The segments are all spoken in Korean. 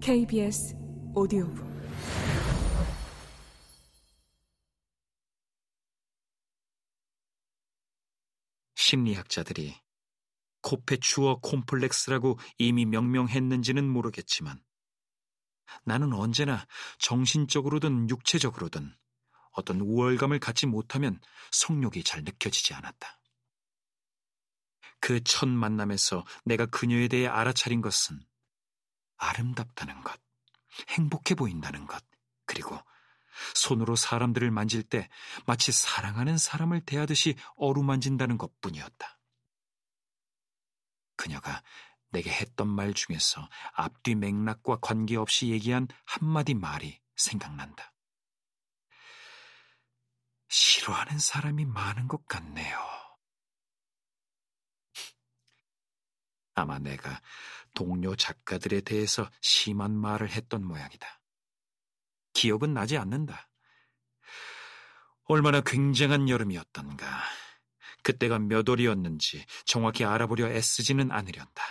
KBS 오디오북 심리학자들이 코페추어 콤플렉스라고 이미 명명했는지는 모르겠지만 나는 언제나 정신적으로든 육체적으로든 어떤 우월감을 갖지 못하면 성욕이 잘 느껴지지 않았다. 그 첫 만남에서 내가 그녀에 대해 알아차린 것은 아름답다는 것, 행복해 보인다는 것, 그리고 손으로 사람들을 만질 때 마치 사랑하는 사람을 대하듯이 어루만진다는 것 뿐이었다. 그녀가 내게 했던 말 중에서 앞뒤 맥락과 관계없이 얘기한 한마디 말이 생각난다. 싫어하는 사람이 많은 것 같네요. 아마 내가 동료 작가들에 대해서 심한 말을 했던 모양이다. 기억은 나지 않는다. 얼마나 굉장한 여름이었던가. 그때가 몇 월이었는지 정확히 알아보려 애쓰지는 않으련다.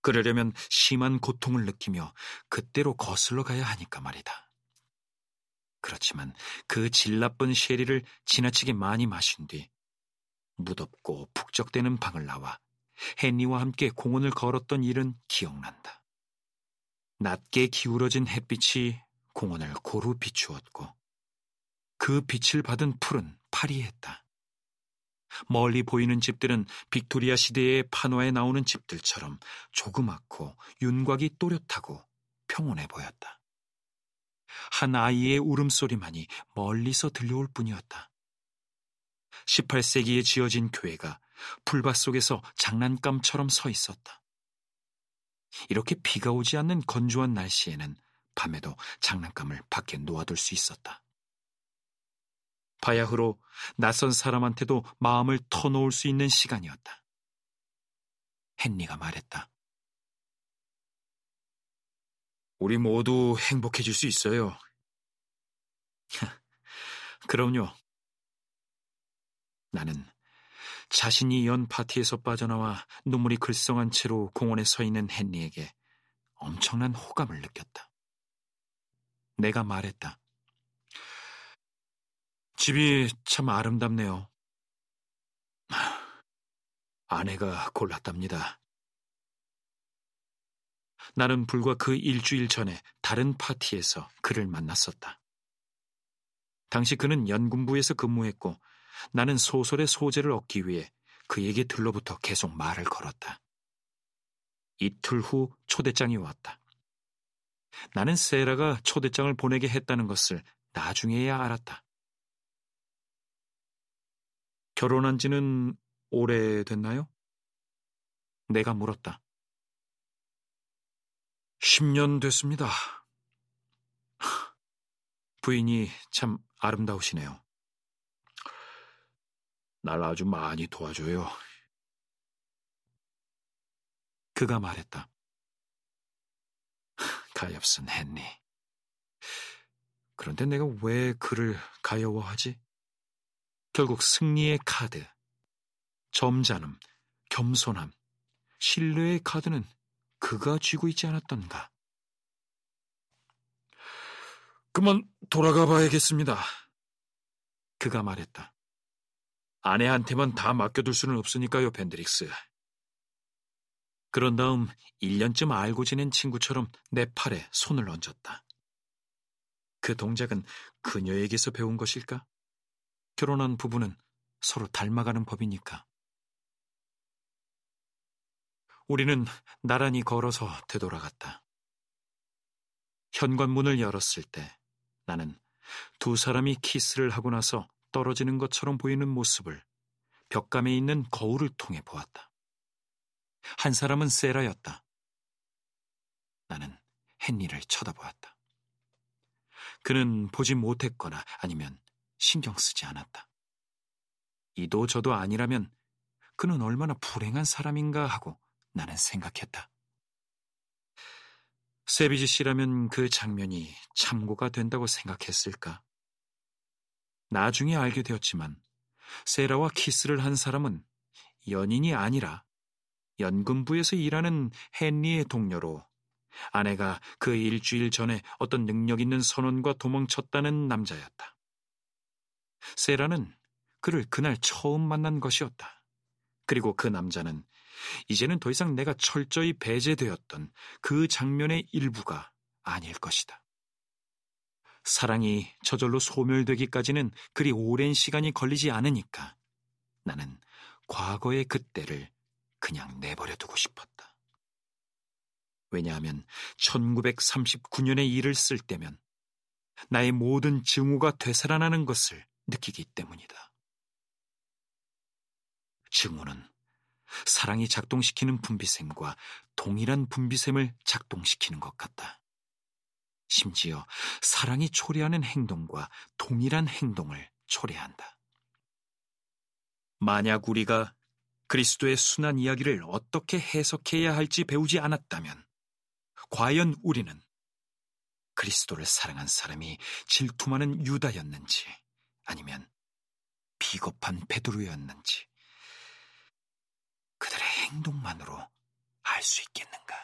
그러려면 심한 고통을 느끼며 그때로 거슬러 가야 하니까 말이다. 그렇지만 그 질 나쁜 쉐리를 지나치게 많이 마신 뒤 무덥고 북적대는 방을 나와 헨리와 함께 공원을 걸었던 일은 기억난다. 낮게 기울어진 햇빛이 공원을 고루 비추었고 그 빛을 받은 풀은 파리했다. 멀리 보이는 집들은 빅토리아 시대의 판화에 나오는 집들처럼 조그맣고 윤곽이 또렷하고 평온해 보였다. 한 아이의 울음소리만이 멀리서 들려올 뿐이었다. 18세기에 지어진 교회가 풀밭 속에서 장난감처럼 서 있었다. 이렇게 비가 오지 않는 건조한 날씨에는 밤에도 장난감을 밖에 놓아둘 수 있었다. 바야흐로 낯선 사람한테도 마음을 터놓을 수 있는 시간이었다. 헨리가 말했다. 우리 모두 행복해질 수 있어요. 그럼요. 나는 자신이 연 파티에서 빠져나와 눈물이 글썽한 채로 공원에 서 있는 헨리에게 엄청난 호감을 느꼈다. 내가 말했다. 집이 참 아름답네요. 아내가 골랐답니다. 나는 불과 그 일주일 전에 다른 파티에서 그를 만났었다. 당시 그는 연금부에서 근무했고 나는 소설의 소재를 얻기 위해 그에게 들러부터 계속 말을 걸었다. 이틀 후 초대장이 왔다. 나는 세라가 초대장을 보내게 했다는 것을 나중에야 알았다. 결혼한 지는 오래됐나요? 내가 물었다. 10년 됐습니다. 부인이 참 아름다우시네요. 날 아주 많이 도와줘요. 그가 말했다. 가엾은 헨리. 그런데 내가 왜 그를 가여워하지? 결국 승리의 카드, 점잖음, 겸손함, 신뢰의 카드는 그가 쥐고 있지 않았던가. 그만 돌아가 봐야겠습니다. 그가 말했다. 아내한테만 다 맡겨둘 수는 없으니까요, 벤드릭스. 그런 다음 1년쯤 알고 지낸 친구처럼 내 팔에 손을 얹었다. 그 동작은 그녀에게서 배운 것일까? 결혼한 부부는 서로 닮아가는 법이니까. 우리는 나란히 걸어서 되돌아갔다. 현관문을 열었을 때 나는 두 사람이 키스를 하고 나서 떨어지는 것처럼 보이는 모습을 벽감에 있는 거울을 통해 보았다. 한 사람은 세라였다. 나는 헨리를 쳐다보았다. 그는 보지 못했거나 아니면 신경 쓰지 않았다. 이도 저도 아니라면 그는 얼마나 불행한 사람인가 하고 나는 생각했다. 세비지 씨라면 그 장면이 참고가 된다고 생각했을까? 나중에 알게 되었지만 세라와 키스를 한 사람은 연인이 아니라 연금부에서 일하는 헨리의 동료로 아내가 그 일주일 전에 어떤 능력 있는 선원과 도망쳤다는 남자였다. 세라는 그를 그날 처음 만난 것이었다. 그리고 그 남자는 이제는 더 이상 내가 철저히 배제되었던 그 장면의 일부가 아닐 것이다. 사랑이 저절로 소멸되기까지는 그리 오랜 시간이 걸리지 않으니까 나는 과거의 그때를 그냥 내버려 두고 싶었다. 왜냐하면 1939년의 일을 쓸 때면 나의 모든 증오가 되살아나는 것을 느끼기 때문이다. 증오는 사랑이 작동시키는 분비샘과 동일한 분비샘을 작동시키는 것 같다. 심지어 사랑이 초래하는 행동과 동일한 행동을 초래한다. 만약 우리가 그리스도의 순한 이야기를 어떻게 해석해야 할지 배우지 않았다면, 과연 우리는 그리스도를 사랑한 사람이 질투 많은 유다였는지, 아니면 비겁한 베드로였는지, 그들의 행동만으로 알 수 있겠는가?